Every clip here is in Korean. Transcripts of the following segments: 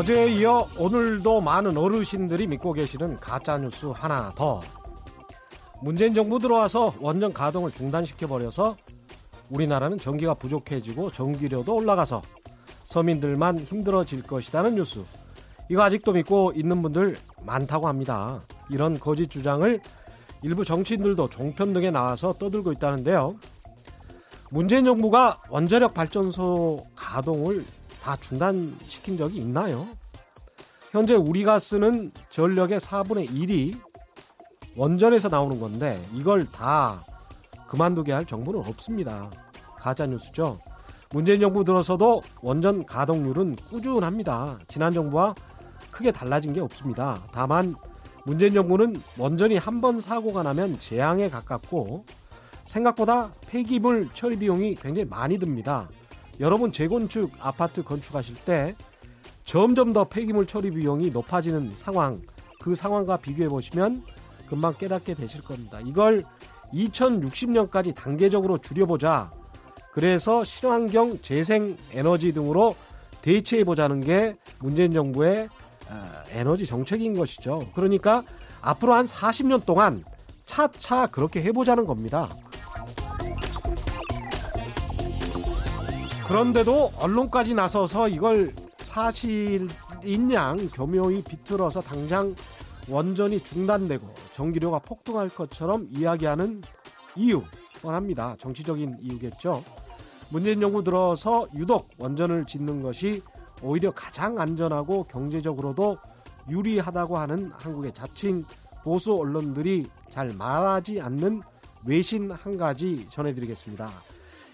어제에 이어 오늘도 많은 어르신들이 믿고 계시는 가짜뉴스 하나 더. 문재인 정부 들어와서 원전 가동을 중단시켜버려서 우리나라는 전기가 부족해지고 전기료도 올라가서 서민들만 힘들어질 것이라는 뉴스. 이거 아직도 믿고 있는 분들 많다고 합니다. 이런 거짓 주장을 일부 정치인들도 종편 등에 나와서 떠들고 있다는데요. 문재인 정부가 원자력 발전소 가동을 다 중단시킨 적이 있나요? 현재 우리가 쓰는 전력의 4분의 1이 원전에서 나오는 건데 이걸 다 그만두게 할 정부는 없습니다. 가짜 뉴스죠. 문재인 정부 들어서도 원전 가동률은 꾸준합니다. 지난 정부와 크게 달라진 게 없습니다. 다만 문재인 정부는 원전이 한 번 사고가 나면 재앙에 가깝고 생각보다 폐기물 처리 비용이 굉장히 많이 듭니다. 여러분 재건축 아파트 건축하실 때 점점 더 폐기물 처리 비용이 높아지는 상황, 그 상황과 비교해 보시면 금방 깨닫게 되실 겁니다. 이걸 2060년까지 단계적으로 줄여보자. 그래서 친환경 재생 에너지 등으로 대체해 보자는 게 문재인 정부의 아, 에너지 정책인 것이죠. 그러니까 앞으로 한 40년 동안 차차 그렇게 해보자는 겁니다. 그런데도 언론까지 나서서 이걸 사실인 양 교묘히 비틀어서 당장 원전이 중단되고 전기료가 폭등할 것처럼 이야기하는 이유 뻔합니다. 정치적인 이유겠죠. 문재인 정부 들어서 유독 원전을 짓는 것이 오히려 가장 안전하고 경제적으로도 유리하다고 하는 한국의 자칭 보수 언론들이 잘 말하지 않는 외신 한 가지 전해드리겠습니다.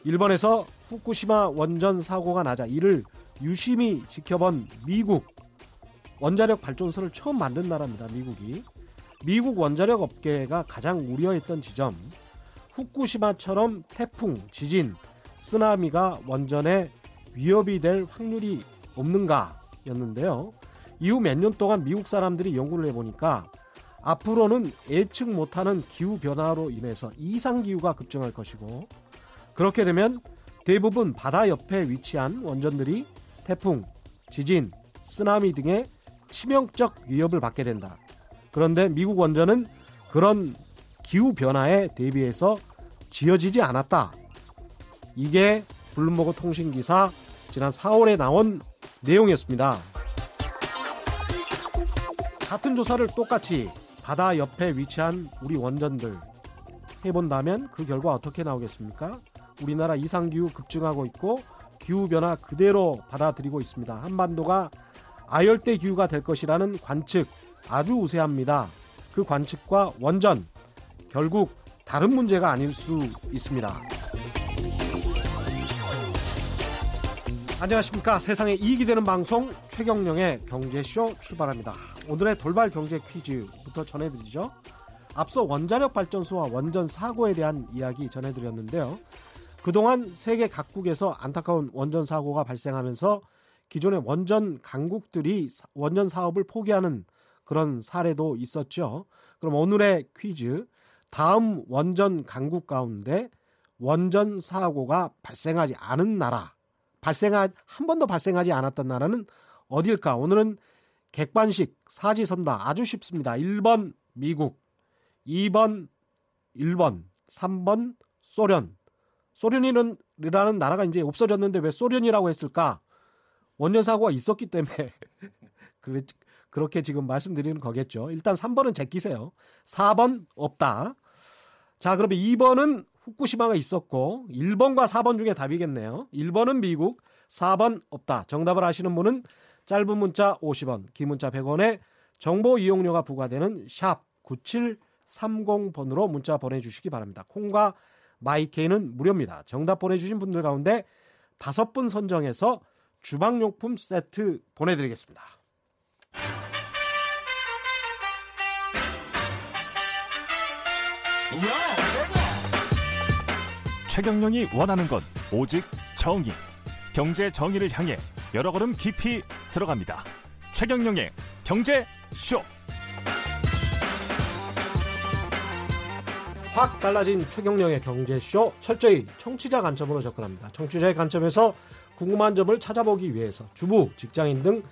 일본에서 후쿠시마 원전 사고가 나자 이를 유심히 지켜본 미국 원자력 발전소를 처음 만든 나라입니다. 미국이 미국 원자력 업계가 가장 우려했던 지점 후쿠시마처럼 태풍, 지진, 쓰나미가 원전에 위협이 될 확률이 없는가였는데요. 이후 몇 년 동안 미국 사람들이 연구를 해보니까 앞으로는 예측 못하는 기후 변화로 인해서 이상 기후가 급증할 것이고 그렇게 되면 대부분 바다 옆에 위치한 원전들이 태풍, 지진, 쓰나미 등의 치명적 위협을 받게 된다. 그런데 미국 원전은 그런 기후 변화에 대비해서 지어지지 않았다. 이게 블룸버그 통신 기사 지난 4월에 나온 내용이었습니다. 같은 조사를 똑같이 바다 옆에 위치한 우리 원전들 해본다면 그 결과 어떻게 나오겠습니까? 우리나라 이상기후 급증하고 있고 기후변화 그대로 받아들이고 있습니다. 한반도가 아열대 기후가 될 것이라는 관측 아주 우세합니다. 그 관측과 원전 결국 다른 문제가 아닐 수 있습니다. 안녕하십니까. 세상에 이익이 되는 방송 최경령의 경제쇼 출발합니다. 오늘의 돌발 경제 퀴즈부터 전해드리죠. 앞서 원자력 발전소와 원전 사고에 대한 이야기 전해드렸는데요. 그동안 세계 각국에서 안타까운 원전 사고가 발생하면서 기존의 원전 강국들이 원전 사업을 포기하는 그런 사례도 있었죠. 그럼 오늘의 퀴즈 다음 원전 강국 가운데 원전 사고가 발생하지 않은 나라 발생한 한 번도 발생하지 않았던 나라는 어딜까? 오늘은 객관식 사지선다 아주 쉽습니다. 1번 미국, 2번 일본, 3번 소련, 소련이라는 나라가 이제 없어졌는데 왜 소련이라고 했을까? 원전 사고가 있었기 때문에 그렇게 지금 말씀드리는 거겠죠. 일단 3번은 제끼세요. 4번 없다. 자, 그러면 2번은 후쿠시마가 있었고 1번과 4번 중에 답이겠네요. 1번은 미국, 4번 없다. 정답을 아시는 분은 짧은 문자 50원, 긴 문자 100원에 정보 이용료가 부과되는 샵 9730번으로 문자 보내주시기 바랍니다. 콩과 마이케이는 무료입니다. 정답 보내주신 분들 가운데 다섯 분 선정해서 주방용품 세트 보내드리겠습니다. 최경령이 원하는 건 오직 정의. 경제 정의를 향해 여러 걸음 깊이 들어갑니다. 최경령의 경제 쇼. 확 달라진 최경령의 경제쇼 철저히 청취자 관점으로 접근합니다. 청취자의 관점에서 궁금한 점을 찾아보기 위해서 주부, 직장인 등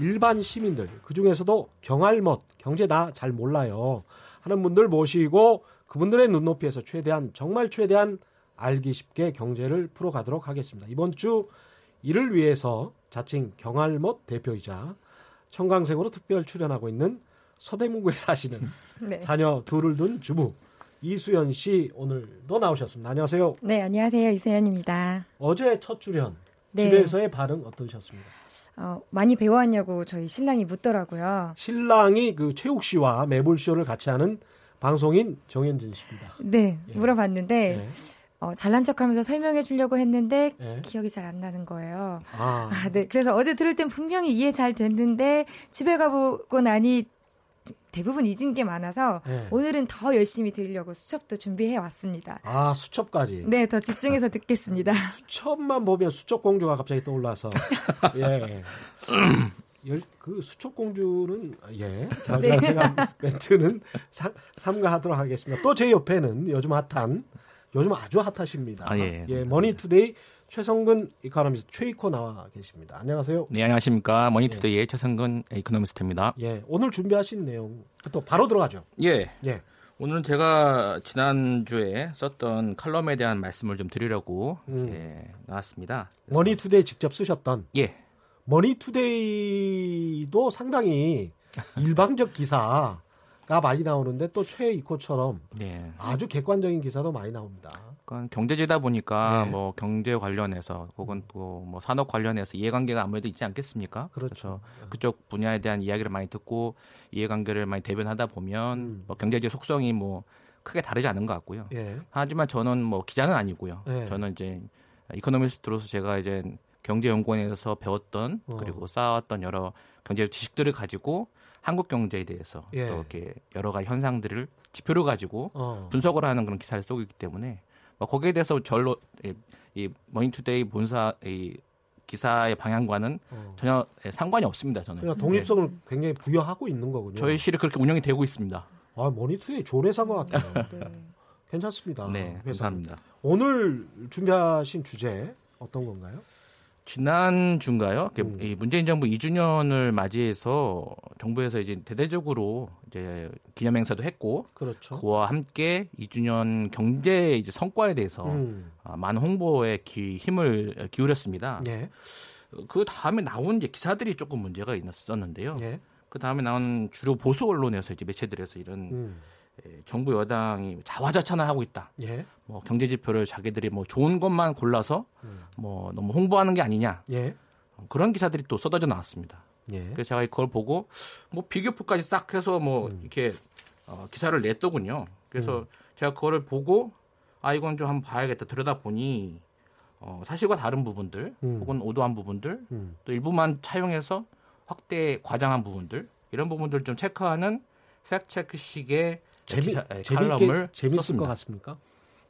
일반 시민들 그 중에서도 경알못 경제 나 잘 몰라요 하는 분들 모시고 그분들의 눈높이에서 최대한 정말 최대한 알기 쉽게 경제를 풀어가도록 하겠습니다. 이번 주 이를 위해서 자칭 경알못 대표이자 청강생으로 특별 출연하고 있는 서대문구에 사시는 네. 자녀 둘을 둔 주부 이수연 씨 오늘도 나오셨습니다. 안녕하세요. 네, 안녕하세요. 이수연입니다. 어제 첫 출연 네. 집에서의 반응 어떠셨습니까? 어, 많이 배워왔냐고 저희 신랑이 묻더라고요. 신랑이 그 최욱 씨와 매불쇼를 같이 하는 방송인 정현진 씨입니다. 네, 예. 물어봤는데 네. 어, 잘난 척하면서 설명해 주려고 했는데 네. 기억이 잘 안 나는 거예요. 아. 아. 네. 그래서 어제 들을 땐 분명히 이해 잘 됐는데 집에 가보고 나니 대부분 잊은 게 많아서 네. 오늘은 더 열심히 들으려고 수첩도 준비해 왔습니다. 아 수첩까지. 네, 더 집중해서 듣겠습니다. 수첩만 보면 수첩 공주가 갑자기 떠올라서 예. 그 수첩 공주는 예. 자, 네. 제가 멘트는 사, 삼가하도록 하겠습니다. 또 제 옆에는 요즘 핫한 요즘 아주 핫하십니다. 아, 예. 예 머니투데이 최성근 이카노미스트 최이코 나와 계십니다. 안녕하세요. 네, 안녕하십니까. 머니투데이의 예. 최성근 economist입니다. 예, 오늘 준비하신 내용 또 바로 들어가죠. 예. 예. 오늘은 제가 지난주에 썼던 칼럼에 대한 말씀을 좀 드리려고 음. 예, 나왔습니다. 머니투데이 직접 쓰셨던 예. 머니투데이도 상당히 일방적 기사 가 많이 나오는데 또 최이코처럼 네. 아주 객관적인 기사도 많이 나옵니다. 그러니까 경제지다 보니까 네. 뭐 경제 관련해서 혹은 또 뭐 산업 관련해서 이해관계가 아무래도 있지 않겠습니까? 그렇죠. 그래서 그쪽 분야에 대한 이야기를 많이 듣고 이해관계를 많이 대변하다 보면 음. 뭐 경제적 속성이 뭐 크게 다르지 않은 것 같고요. 예. 하지만 저는 뭐 기자는 아니고요. 예. 저는 이제 economist로서 제가 이제 경제연구원에서 배웠던 어. 그리고 쌓아왔던 여러 경제 지식들을 가지고 한국 경제에 대해서 예. 또 이렇게 여러 가지 현상들을 지표를 가지고 어. 분석을 하는 그런 기사를 쓰고 있기 때문에 뭐 거기에 대해서 절로 이, 이 머니투데이 본사 이 기사의 방향과는 어. 전혀 상관이 없습니다. 저는 그냥 독립성을 네. 굉장히 부여하고 있는 거군요. 저희 실이 그렇게 운영이 되고 있습니다. 아 머니투데이 좋은 회사인 것 같아요. 네. 괜찮습니다. 네, 감사합니다. 오늘 준비하신 주제 어떤 건가요? 지난 주인가요? 음. 이 문재인 정부 2주년을 맞이해서 정부에서 이제 대대적으로 이제 기념행사도 했고, 그렇죠. 그와 함께 2주년 경제 이제 성과에 대해서 음. 아, 많은 홍보에 기, 힘을 기울였습니다. 예. 그 다음에 나온 이제 기사들이 조금 문제가 있었는데요. 예. 그 다음에 나온 주로 보수 언론에서 이제 매체들에서 이런 음. 예, 정부 여당이 자화자찬을 하고 있다. 예. 뭐 경제 지표를 자기들이 뭐 좋은 것만 골라서 음. 뭐 너무 홍보하는 게 아니냐. 예. 그런 기사들이 또 쏟아져 나왔습니다. 예. 그래서 제가 그걸 보고 뭐 비교표까지 싹 해서 뭐 음. 이렇게 어, 기사를 냈더군요. 그래서 음. 제가 그거를 보고 아 이건 좀 한번 봐야겠다 들여다 보니 어, 사실과 다른 부분들 음. 혹은 오도한 부분들 음. 또 일부만 차용해서 확대 과장한 부분들 이런 부분들 좀 체크하는 팩체크식의 재미, 기사, 네, 재밌게 재밌을. 것 같습니까?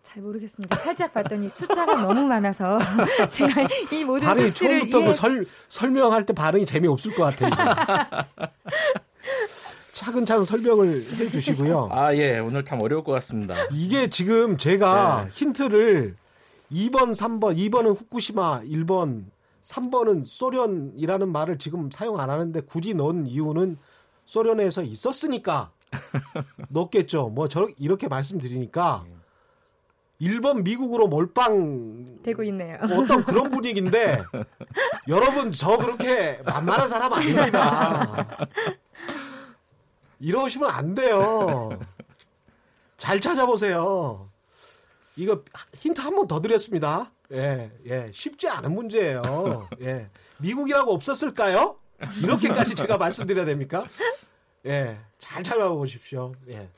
잘 모르겠습니다. 살짝 봤더니 숫자가 너무 많아서 제가 이 모든 발음이 수치를 처음부터 그 이해... 그 설, 설명할 때 발음이 재미없을 것 같은데. 차근차근 설명을 해 주시고요. 아, 예. 오늘 참 어려울 것 같습니다. 이게 지금 제가 네. 힌트를 2번, 3번, 2번은 후쿠시마, 1번, 3번은 소련이라는 말을 지금 사용 안 하는데 굳이 넣은 이유는 소련에서 있었으니까 넣겠죠. 뭐저 이렇게 말씀드리니까 1번 미국으로 몰빵 되고 있네요. 어떤 그런 분위기인데 여러분 저 그렇게 만만한 사람 아닙니다. 이러시면 안 돼요. 잘 찾아보세요. 이거 힌트 한 번 더 드렸습니다. 예, 예, 쉽지 않은 문제예요. 예, 미국이라고 없었을까요? 이렇게까지 제가 말씀드려야 됩니까? 예, 잘 찾아보십시오. 예.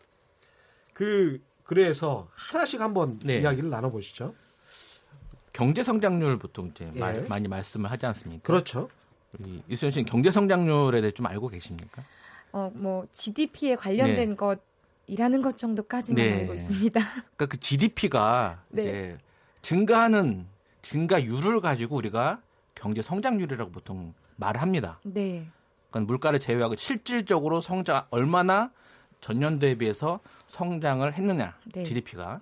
그, 그래서 하나씩 한번 네. 이야기를 나눠보시죠. 경제 성장률 보통 이제 예. 말, 많이 말씀을 하지 않습니까? 그렇죠. 이수연 씨는 경제 성장률에 대해 좀 알고 계십니까? 어, 뭐 GDP에 관련된 네. 것이라는 것 정도까지만 네. 알고 있습니다. 그러니까 그 GDP가 네. 이제 증가하는 증가율을 가지고 우리가 경제 성장률이라고 보통 말을 합니다. 네. 그러니까 물가를 제외하고 실질적으로 성장 얼마나 전년도에 비해서 성장을 했느냐 네. GDP가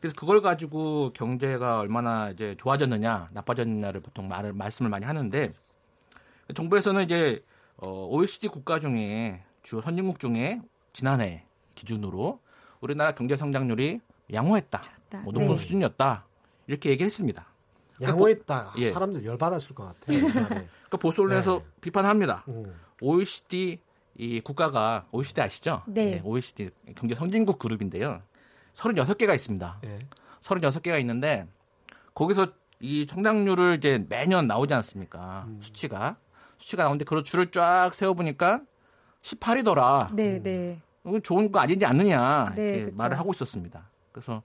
그래서 그걸 가지고 경제가 얼마나 이제 좋아졌느냐 나빠졌느냐를 보통 말을 말씀을 많이 하는데 정부에서는 이제 어, OECD 국가 중에 주요 선진국 중에 지난해 기준으로 우리나라 경제 성장률이 양호했다. 뭐 높은 네. 수준이었다. 이렇게 얘기했습니다. 양호했다. 예. 사람들 열받았을 것 같아요. 그러니까 보수 언론에서 네. 비판합니다. 음. OECD 이 국가가 OECD 아시죠? 네. 네. OECD 경제 선진국 그룹인데요. 36개가 있습니다. 네. 36개가 있는데 거기서 이 성장률을 이제 매년 나오지 않습니까? 음. 수치가. 수치가 나오는데 그걸 줄을 쫙 세워 보니까 18이더라. 네, 네. 좋은 거 아니지 않느냐 네, 이렇게 말을 하고 있었습니다. 그래서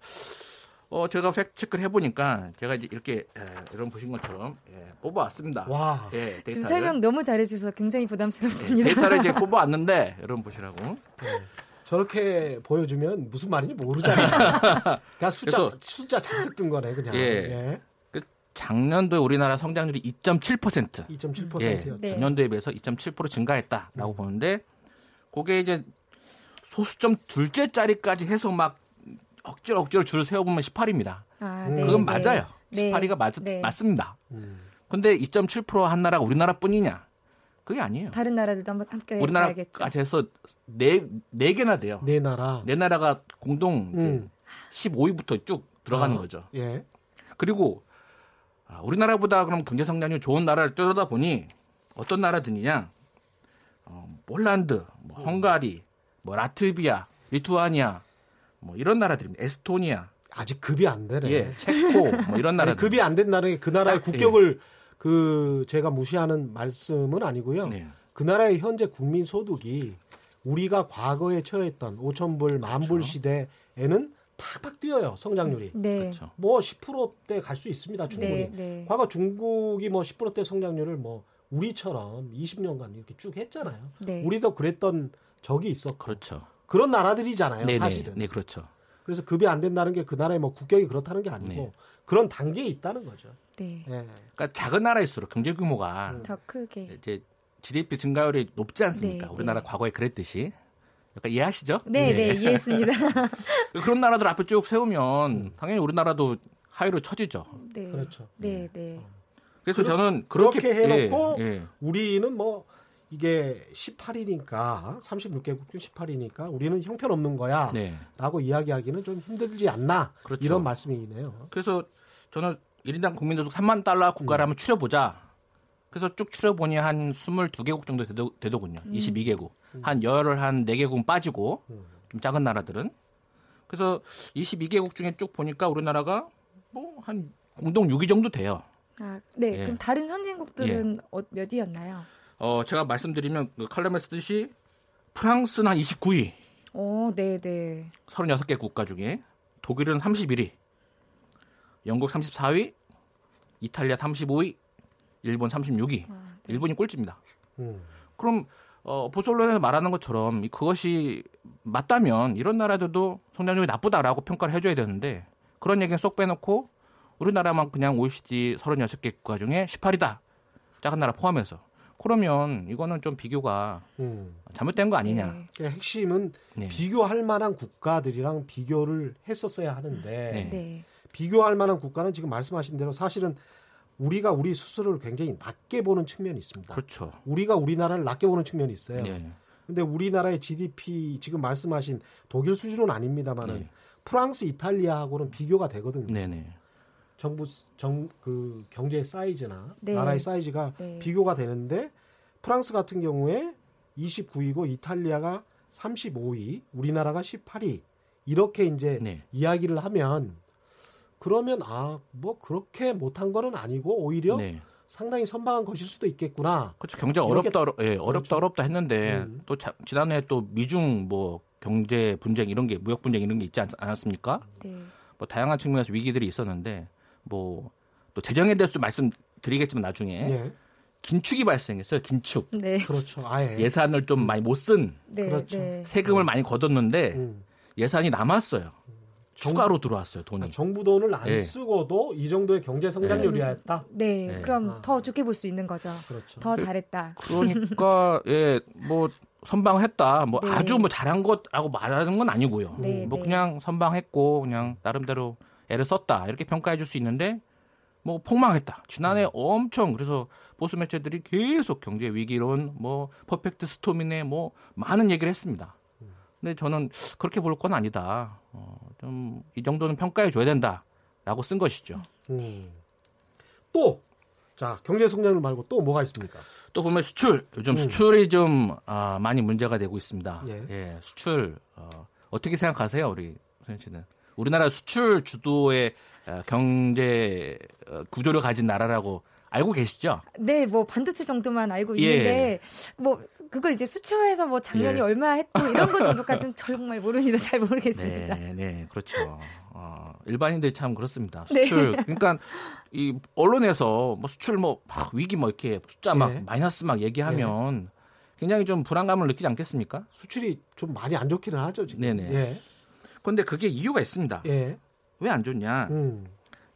어 제가 팩 체크를 해보니까 제가 이제 이렇게 예, 여러분 보신 것처럼 예, 뽑아왔습니다. 와. 예, 데이터를. 지금 설명 너무 잘해주셔서 굉장히 부담스럽습니다. 네, 데이터를 이제 뽑아왔는데 여러분 보시라고. 네. 저렇게 보여주면 무슨 말인지 모르잖아요. 그냥 숫자 숫자 잔뜩 뜬 거네 그냥. 예. 예. 그 작년도에 우리나라 성장률이 2.7%. 2.7%였죠. 예, 전년도에 비해서 2.7% 증가했다라고 음. 보는데 그게 이제 소수점 둘째 자리까지 해서 막 억지로 억지로 줄을 세워보면 18입니다. 아, 네, 그건 네. 맞아요. 네. 18위가 맞, 네. 맞습니다. 음. 근데 2.7%한 나라가 우리나라뿐이냐? 그게 아니에요. 다른 나라들도 한번 함께 우리나라까지 해서 네, 네 개나 돼요. 네 나라. 네 나라가 공동 음. 15위부터 쭉 들어가는 아, 거죠. 예. 그리고 아, 우리나라보다 그럼 경제 성장률 좋은 나라를 뜯어다 보니 어떤 나라들이냐? 어, 폴란드, 뭐 헝가리, 뭐 라트비아, 리투아니아, 뭐 이런 나라들입니다. 에스토니아. 아직 급이 안 되네. 예, 체코 뭐 이런 나라. 급이 안 된 나라에 그 나라의 국격을 예. 그 제가 무시하는 말씀은 아니고요. 네. 그 나라의 현재 국민 소득이 우리가 과거에 처했던 5천 불, 만불 그렇죠. 시대에는 팍팍 뛰어요 성장률이. 네. 그렇죠. 뭐 10%대 갈 수 있습니다 중국이. 네, 네. 과거 중국이 뭐 10%대 성장률을 뭐 우리처럼 20년간 이렇게 쭉 했잖아요. 네. 우리도 그랬던 적이 있었고. 그렇죠. 그런 나라들이잖아요, 네네. 사실은. 네, 그렇죠. 그래서 급이 안 된다는 게 그 나라의 뭐 국격이 그렇다는 게 아니고 네. 그런 단계에 있다는 거죠. 네. 네. 그러니까 작은 나라일수록 경제 규모가 음. 더 크게 이제 GDP 증가율이 높지 않습니까? 네, 우리나라 네. 과거에 그랬듯이. 약간 이해하시죠? 네, 네, 네 이해했습니다. 그런 나라들 앞에 쭉 세우면 음. 당연히 우리나라도 하위로 처지죠. 네. 그렇죠. 네, 네. 그래서 그러, 저는 그렇게, 그렇게 해놓고 예, 예. 우리는 뭐 이게 18이니까 36개국 중 18이니까 우리는 형편없는 거야. 네. 라고 이야기하기는 좀 힘들지 않나. 그렇죠. 이런 말씀이네요. 그래서 저는 1인당 국민소득 3만 달러 국가를 음. 한번 추려보자. 그래서 쭉 추려보니 한 22개국 정도 되더, 군요 음. 22개국. 음. 한 열을 한 4개국은 빠지고 음. 좀 작은 나라들은. 그래서 22개국 중에 쭉 보니까 우리나라가 뭐 한 공동 6위 정도 돼요. 아, 네. 예. 그럼 다른 선진국들은 예. 어, 몇이었나요? 어, 제가 말씀드리면 그 칼럼에 쓰듯이 프랑스는 한 29위. 어, 네, 네. 36개 국가 중에 독일은 31위. 영국 34위, 이탈리아 35위, 일본 36위. 아, 네. 일본이 꼴찌입니다. 음. 그럼 어, 보솔로에 말하는 것처럼 그것이 맞다면 이런 나라들도 성장률이 나쁘다라고 평가를 해줘야 되는데 그런 얘기는 쏙 빼놓고 우리나라만 그냥 OECD 36개 국가 중에 18위다. 작은 나라 포함해서. 그러면 이거는 좀 비교가 음. 잘못된 거 아니냐. 네. 그러니까 핵심은 네. 비교할 만한 국가들이랑 비교를 했었어야 하는데 네. 네. 비교할 만한 국가는 지금 말씀하신 대로 사실은 우리가 우리 스스로를 굉장히 낮게 보는 측면이 있습니다. 그렇죠. 우리가 우리나라를 낮게 보는 측면이 있어요. 네. 근데 우리나라의 GDP 지금 말씀하신 독일 수준은 아닙니다만은 네. 프랑스, 이탈리아하고는 비교가 되거든요. 네네. 정부 정 그 경제 사이즈나 네. 나라의 사이즈가 네. 비교가 되는데 프랑스 같은 경우에 29위고 이탈리아가 35위, 우리나라가 18위 이렇게 이제 네. 이야기를 하면 그러면 아 뭐 그렇게 못한 거는 아니고 오히려 네. 상당히 선방한 것일 수도 있겠구나. 그렇죠. 경제가 어렵다, 어렵, 예, 어렵다, 그렇죠. 어렵다 했는데 음. 또 자, 지난해 또 미중 뭐 경제 분쟁 이런 게 무역 분쟁 이런 게 있지 않, 않았습니까? 네. 뭐 다양한 측면에서 위기들이 있었는데 뭐 또 재정에 대해서 말씀드리겠지만 나중에 네. 긴축이 발생했어요. 긴축. 네. 그렇죠. 아예. 예산을 좀 많이 못 쓴 네, 그렇죠. 네. 세금을 많이 걷었는데 음. 예산이 남았어요. 추가로 들어왔어요 돈이. 아, 정부 돈을 안 네. 쓰고도 이 정도의 경제 성장률이었다. 네, 네. 그럼 아. 더 좋게 볼 수 있는 거죠. 그렇죠. 더 잘했다. 그러니까 예 뭐 선방했다. 뭐 네. 아주 뭐 잘한 것라고 말하는 건 아니고요. 네, 뭐 네. 그냥 선방했고 그냥 나름대로 애를 썼다 이렇게 평가해 줄 수 있는데 뭐 폭망했다. 지난해 음. 엄청 그래서 보수 매체들이 계속 경제 위기론, 뭐 퍼펙트 스톰이네, 뭐 많은 얘기를 했습니다. 근데 저는 그렇게 볼 건 아니다. 어, 좀 이 정도는 평가해 줘야 된다라고 쓴 것이죠. 음. 또, 자 경제 성장률 말고 또 뭐가 있습니까? 또 보면 수출 요즘 음. 수출이 좀 아, 많이 문제가 되고 있습니다. 예, 예 수출 어, 어떻게 생각하세요, 우리 선현 씨는? 우리나라 수출 주도의 어, 경제 어, 구조를 가진 나라라고 알고 계시죠? 네, 뭐 반도체 정도만 알고 예. 있는데 뭐 그거 이제 수출해서 뭐 작년이 예. 얼마 했고 이런 거 정도까지는 정말 모르니까 잘 모르겠습니다. 네, 네, 그렇죠. 어, 일반인들 참 그렇습니다. 네. 수출 네. 그러니까 이 언론에서 뭐 수출 뭐 위기 뭐 이렇게 숫자 막 네. 마이너스 막 얘기하면 네. 굉장히 좀 불안감을 느끼지 않겠습니까? 수출이 좀 많이 안 좋기는 하죠 지금. 네네. 예. 그런데 그게 이유가 있습니다. 예. 왜 안 좋냐? 음.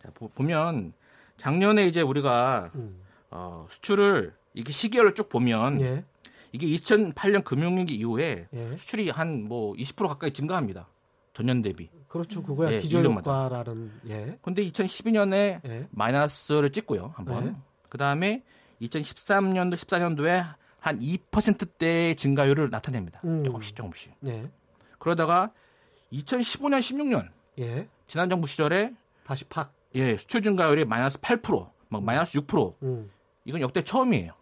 자, 보면 작년에 이제 우리가 음. 어, 수출을 이게 시기열을 쭉 보면 예. 이게 2008년 금융위기 이후에 예. 수출이 한 뭐 20% 가까이 증가합니다. 전년 대비. 그렇죠. 그거야 예, 기존 효과라는. 예. 근데 2012년에 예. 마이너스를 찍고요. 한번. 예. 그다음에 2013년도 14년도에 한 2%대의 증가율을 나타냅니다. 음. 조금씩 조금씩. 예. 그러다가 2015년 16년 예. 지난 정부 시절에 다시 팍 예, 수출 증가율이 마이너스 8%, 막 마이너스 6%. 음. 이건 역대 처음이에요.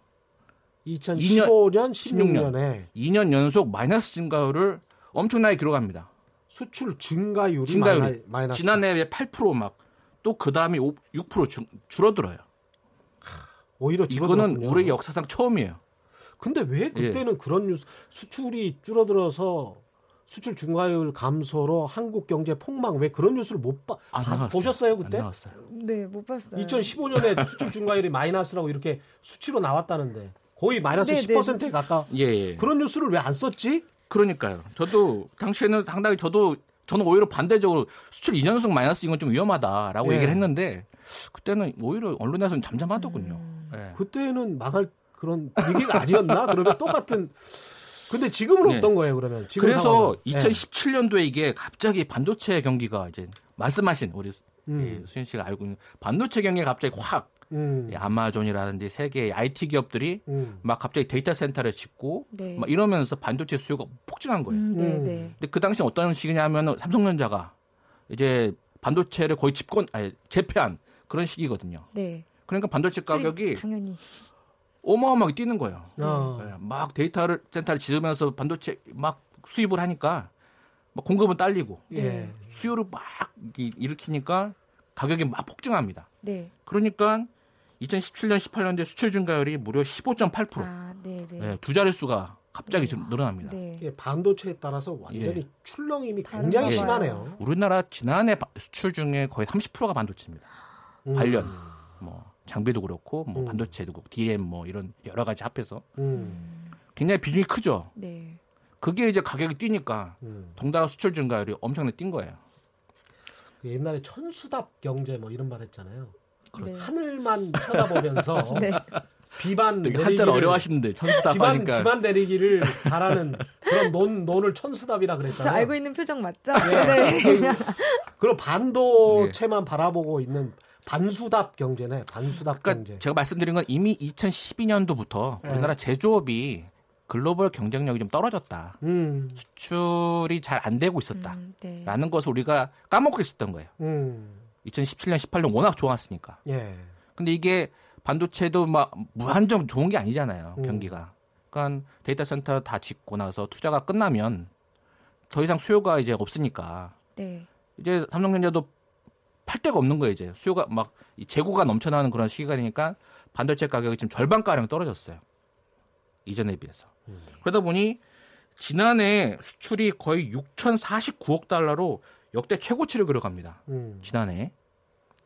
2015년, 16년에 2년 연속 마이너스 증가율을 엄청나게 기록합니다. 수출 증가율이 증가율이 마이너스 지난해에 8%막 또 그 다음에 6% 줄어들어요. 오히려 이거는 우리 역사상 처음이에요. 근데 왜 예. 그때는 예. 그런 뉴스 수출이 줄어들어서 수출 증가율 감소로 한국 경제 폭망 왜 그런 뉴스를 못 봐, 아, 보셨어요 그때? 네, 못 봤어요. 2015년에 수출 증가율이 마이너스라고 이렇게 수치로 나왔다는데 거의 마이너스 네, 10%에 네. 가까. 예, 예. 그런 뉴스를 왜 안 썼지? 그러니까요. 저도 당시에는 상당히 저도 저는 오히려 반대적으로 수출 2년 연속 마이너스 이건 좀 위험하다라고 예. 얘기를 했는데 그때는 오히려 언론에서는 잠잠하더군요. 음. 예. 그때는 막할 그런 위기가 아니었나? 그러면 똑같은 근데 지금은 네. 어떤 거예요, 그러면? 그래서 상황은? 2017년도에 이게 갑자기 반도체 경기가 이제 말씀하신 우리 음. 예, 수현 씨가 알고 있는 반도체 경기가 갑자기 확 음. 아마존이라든지 세계 IT 기업들이 음. 막 갑자기 데이터 센터를 짓고 네. 막 이러면서 반도체 수요가 폭증한 거예요. 음, 네, 음. 네. 근데 그 당시 어떤 시기냐면 삼성전자가 이제 반도체를 거의 집권 아니 재패한 그런 시기거든요. 네. 그러니까 반도체 가격이 당연히 어마어마하게 뛰는 거예요. 어. 네, 막 데이터를 센터를 지으면서 반도체 막 수입을 하니까 막 공급은 딸리고 예. 수요를 막 일으키니까 가격이 막 폭증합니다. 네. 그러니까 2017년 18년도에 수출 증가율이 무려 15.8%. 아, 네, 네. 네, 두 자릿수가 갑자기 네. 늘어납니다. 네. 반도체에 따라서 완전히 예. 출렁임이 굉장히 심하네요. 우리나라 지난해 수출 중에 거의 30%가 반도체입니다. 음. 관련 뭐 장비도 그렇고 뭐 음. 반도체도 그렇고 DM 뭐 이런 여러 가지 합해서 음. 굉장히 비중이 크죠. 네. 그게 이제 가격이 뛰니까 음. 동달아 수출 증가율이 엄청나게 뛴 거예요. 그 옛날에 천수답 경제 뭐 이런 말 했잖아요. 네. 하늘만 쳐다보면서 네. 비반 내리기를 한자를 어려워하시는데 천수답 비반, 하니까 비반 내리기를 바라는 그런 논 논을 천수답이라 그랬잖아요. 알고 있는 표정 맞죠? 네. 네. 그리고 반도체만 네. 바라보고 있는 반수답 경제네. 반수답 그러니까 경제. 제가 말씀드린 건 이미 2012년도부터 네. 우리나라 제조업이 글로벌 경쟁력이 좀 떨어졌다. 음. 수출이 잘 안 되고 있었다. 음, 네. 라는 것을 우리가 까먹고 있었던 거예요. 음. 2017년, 18년 워낙 좋았으니까. 예. 근데 이게 반도체도 막 무한정 좋은 게 아니잖아요. 음. 경기가. 그러니까 데이터 센터 다 짓고 나서 투자가 끝나면 더 이상 수요가 이제 없으니까. 네. 이제 삼성전자도 팔 데가 없는 거예요, 이제. 수요가 막 재고가 넘쳐나는 그런 시기가 되니까 반도체 가격이 지금 절반 가량 떨어졌어요. 이전에 비해서. 음. 그러다 보니 지난해 수출이 거의 6,049억 달러로 역대 최고치를 그려갑니다. 음. 지난해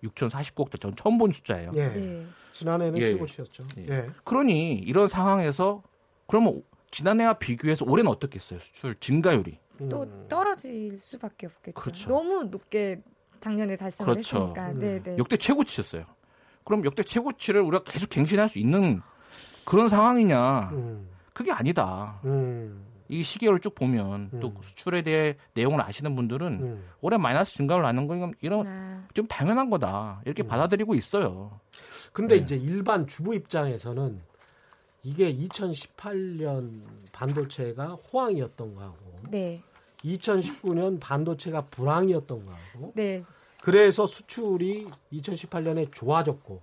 6,049억 달러. 전 처음 본 숫자예요. 예. 네. 지난해는 예. 최고치였죠. 예. 예. 그러니 이런 상황에서 그러면 지난해와 비교해서 올해는 어떻겠어요? 수출 증가율이. 또 떨어질 수밖에 없겠죠. 그렇죠. 너무 높게 작년에 달성을 그렇죠. 했으니까. 음. 네, 네. 역대 최고치였어요. 그럼 역대 최고치를 우리가 계속 갱신할 수 있는 그런 상황이냐? 음. 그게 아니다. 음. 이 시계를 쭉 보면 음. 또 수출에 대해 내용을 아시는 분들은 음. 올해 마이너스 증가를 하는 건 이런 아. 좀 당연한 거다 이렇게 음. 받아들이고 있어요. 근데 네. 이제 일반 주부 입장에서는 이게 2018년 반도체가 호황이었던 거하고 네. 2019년 반도체가 불황이었던 거하고 네. 그래서 수출이 2018년에 좋아졌고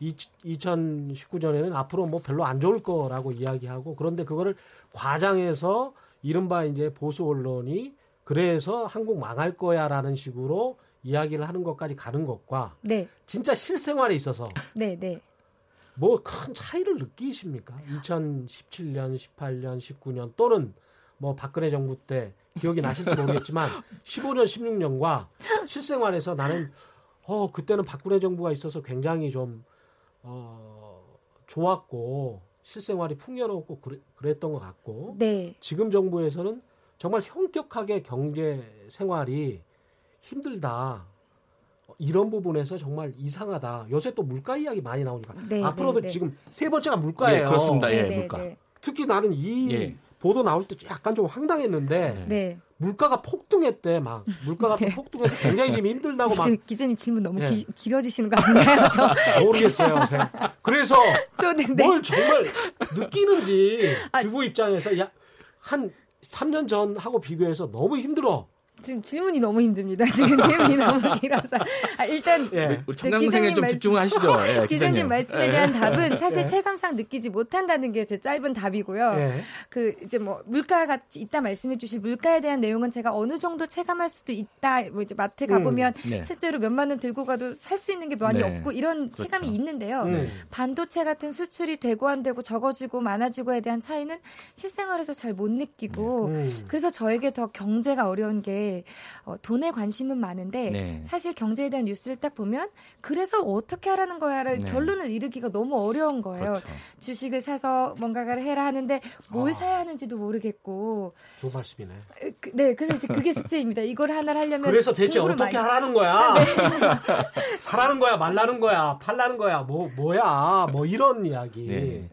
2019년에는 앞으로 뭐 별로 안 좋을 거라고 이야기하고 그런데 그거를 과장해서 이른바 이제 보수 언론이 그래서 한국 망할 거야라는 식으로 이야기를 하는 것까지 가는 것과 네. 진짜 실생활에 있어서 네, 네. 뭐 큰 차이를 느끼십니까? 2017년, 18년, 19년 또는 뭐 박근혜 정부 때 기억이 나실지 모르겠지만 15년, 16년과 실생활에서 나는 어 그때는 박근혜 정부가 있어서 굉장히 좀 어, 좋았고 실생활이 풍요롭고 그래, 그랬던 것 같고 네. 지금 정부에서는 정말 현격하게 경제 생활이 힘들다. 이런 부분에서 정말 이상하다. 요새 또 물가 이야기 많이 나오니까 네, 앞으로도 네, 네. 지금 세 번째가 물가예요. 예, 그렇습니다. 예, 네, 물가. 네. 특히 나는 이 예. 보도 나올 때 약간 좀 황당했는데 네. 물가가 폭등했대 막 물가가 네. 폭등해서 굉장히 지금 힘들다고 막 기자님 질문 너무 네. 기, 길어지시는 거 아닌가요? 저 모르겠어요. 제가. 그래서 네. 뭘 정말 느끼는지 아, 주부 입장에서 야한 3년 전하고 비교해서 너무 힘들어. 지금 질문이 너무 힘듭니다. 지금 질문이 너무 길어서. 아, 일단 예. 기자님 좀 집중하시죠. 예, 기자님. 기자님 말씀에 예. 대한 답은 사실 예. 체감상 느끼지 못한다는 게 제 짧은 답이고요. 예. 그 이제 뭐 물가가 있다 말씀해 주실 물가에 대한 내용은 제가 어느 정도 체감할 수도 있다. 뭐 이제 마트 가 보면 음. 네. 실제로 몇만 원 들고 가도 살 수 있는 게 많이 네. 없고 이런 그렇죠. 체감이 있는데요. 음. 반도체 같은 수출이 되고 안 되고 적어지고 많아지고에 대한 차이는 실생활에서 잘 못 느끼고 음. 그래서 저에게 더 경제가 어려운 게 어, 돈에 관심은 많은데 네. 사실 경제에 대한 뉴스를 딱 보면 그래서 어떻게 하라는 거야를 네. 결론을 이르기가 너무 어려운 거예요. 그렇죠. 주식을 사서 뭔가를 해라 하는데 뭘 아. 사야 하는지도 모르겠고. 좋은 말씀이네. 그, 네, 그래서 이제 그게 숙제입니다. 이걸 하나를 하려면 그래서 대체 어떻게 많이... 하라는 거야? 아, 네. 사라는 거야, 말라는 거야, 팔라는 거야, 뭐 뭐야, 뭐 이런 이야기.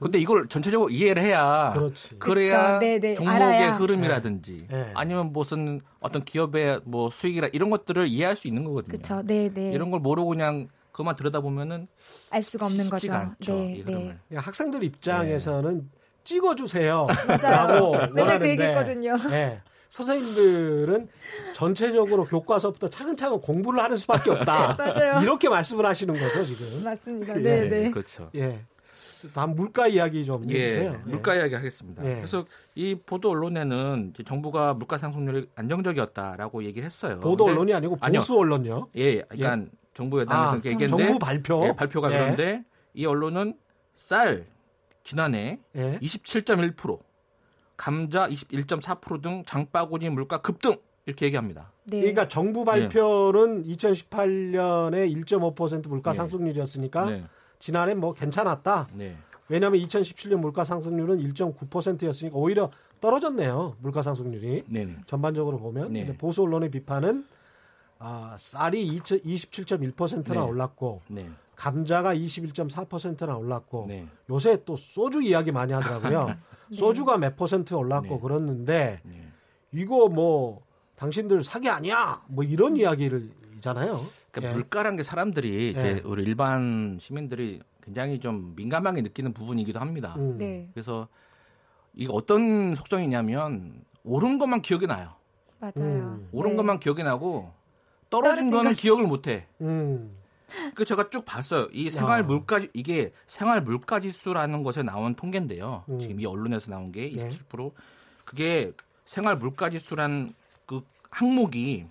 네. 근데 이걸 전체적으로 이해를 해야 그렇지. 그래야 네, 네. 종목의 알아야. 흐름이라든지 네. 아니면 무슨 어떤 기업의 뭐 수익이라 이런 것들을 이해할 수 있는 거거든요. 그렇죠. 네, 네. 이런 걸 모르고 그냥 그만 들여다보면은 알 수가 없는 거죠. 않죠, 네, 네. 학생들 입장에서는 찍어주세요. 라고 맨날 그 얘기했거든요. 네. 선생님들은 전체적으로 교과서부터 차근차근 공부를 하는 수밖에 없다. 맞아요. 이렇게 말씀을 하시는 거죠, 지금. 맞습니다. 네, 네. 네. 그렇죠. 예. 다음 물가 이야기 좀 예, 해주세요. 예, 물가 이야기 하겠습니다. 예. 그래서 이 보도 언론에는 정부가 물가 상승률이 안정적이었다라고 얘기를 했어요. 보도 언론이 아니고 보수 아니요. 언론요? 예, 그러니까 예. 정부 여당에서 아, 얘기했는데 정부 발표 예, 발표가 예. 그런데 이 언론은 쌀 지난해 27.1%, 감자 21.4%등 장바구니 물가 급등 이렇게 얘기합니다. 네. 그러니까 정부 발표는 2018년에 1.5% 물가 상승률이었으니까 네. 지난해 뭐 괜찮았다. 네. 왜냐하면 2017년 물가 상승률은 1.9%였으니까 오히려 떨어졌네요. 물가 상승률이 네네. 전반적으로 보면 네. 보수 언론의 비판은 아, 쌀이 27.1%나 네. 올랐고 네. 감자가 21.4%나 올랐고 네. 요새 또 소주 이야기 많이 하더라고요. 네. 소주가 몇 퍼센트 올랐고 네. 그랬는데 이거 뭐 당신들 사기 아니야? 뭐 이런 이야기를 있잖아요. 그러니까 예. 물가란 게 사람들이 이제 예. 우리 일반 시민들이 굉장히 좀 민감하게 느끼는 부분이기도 합니다. 음. 네. 그래서 이게 어떤 속성이냐면 오른 것만 기억이 나요. 맞아요. 음. 오른 네. 것만 기억이 나고 떨어진 거는 기억을 못 해. 음. 그 제가 쭉 봤어요. 이 생활 물가 이게 생활 물가 지수라는 것에 나온 통계인데요. 음. 지금 이 언론에서 나온 게 27%. 네. 그게 생활 물가 지수란 그 항목이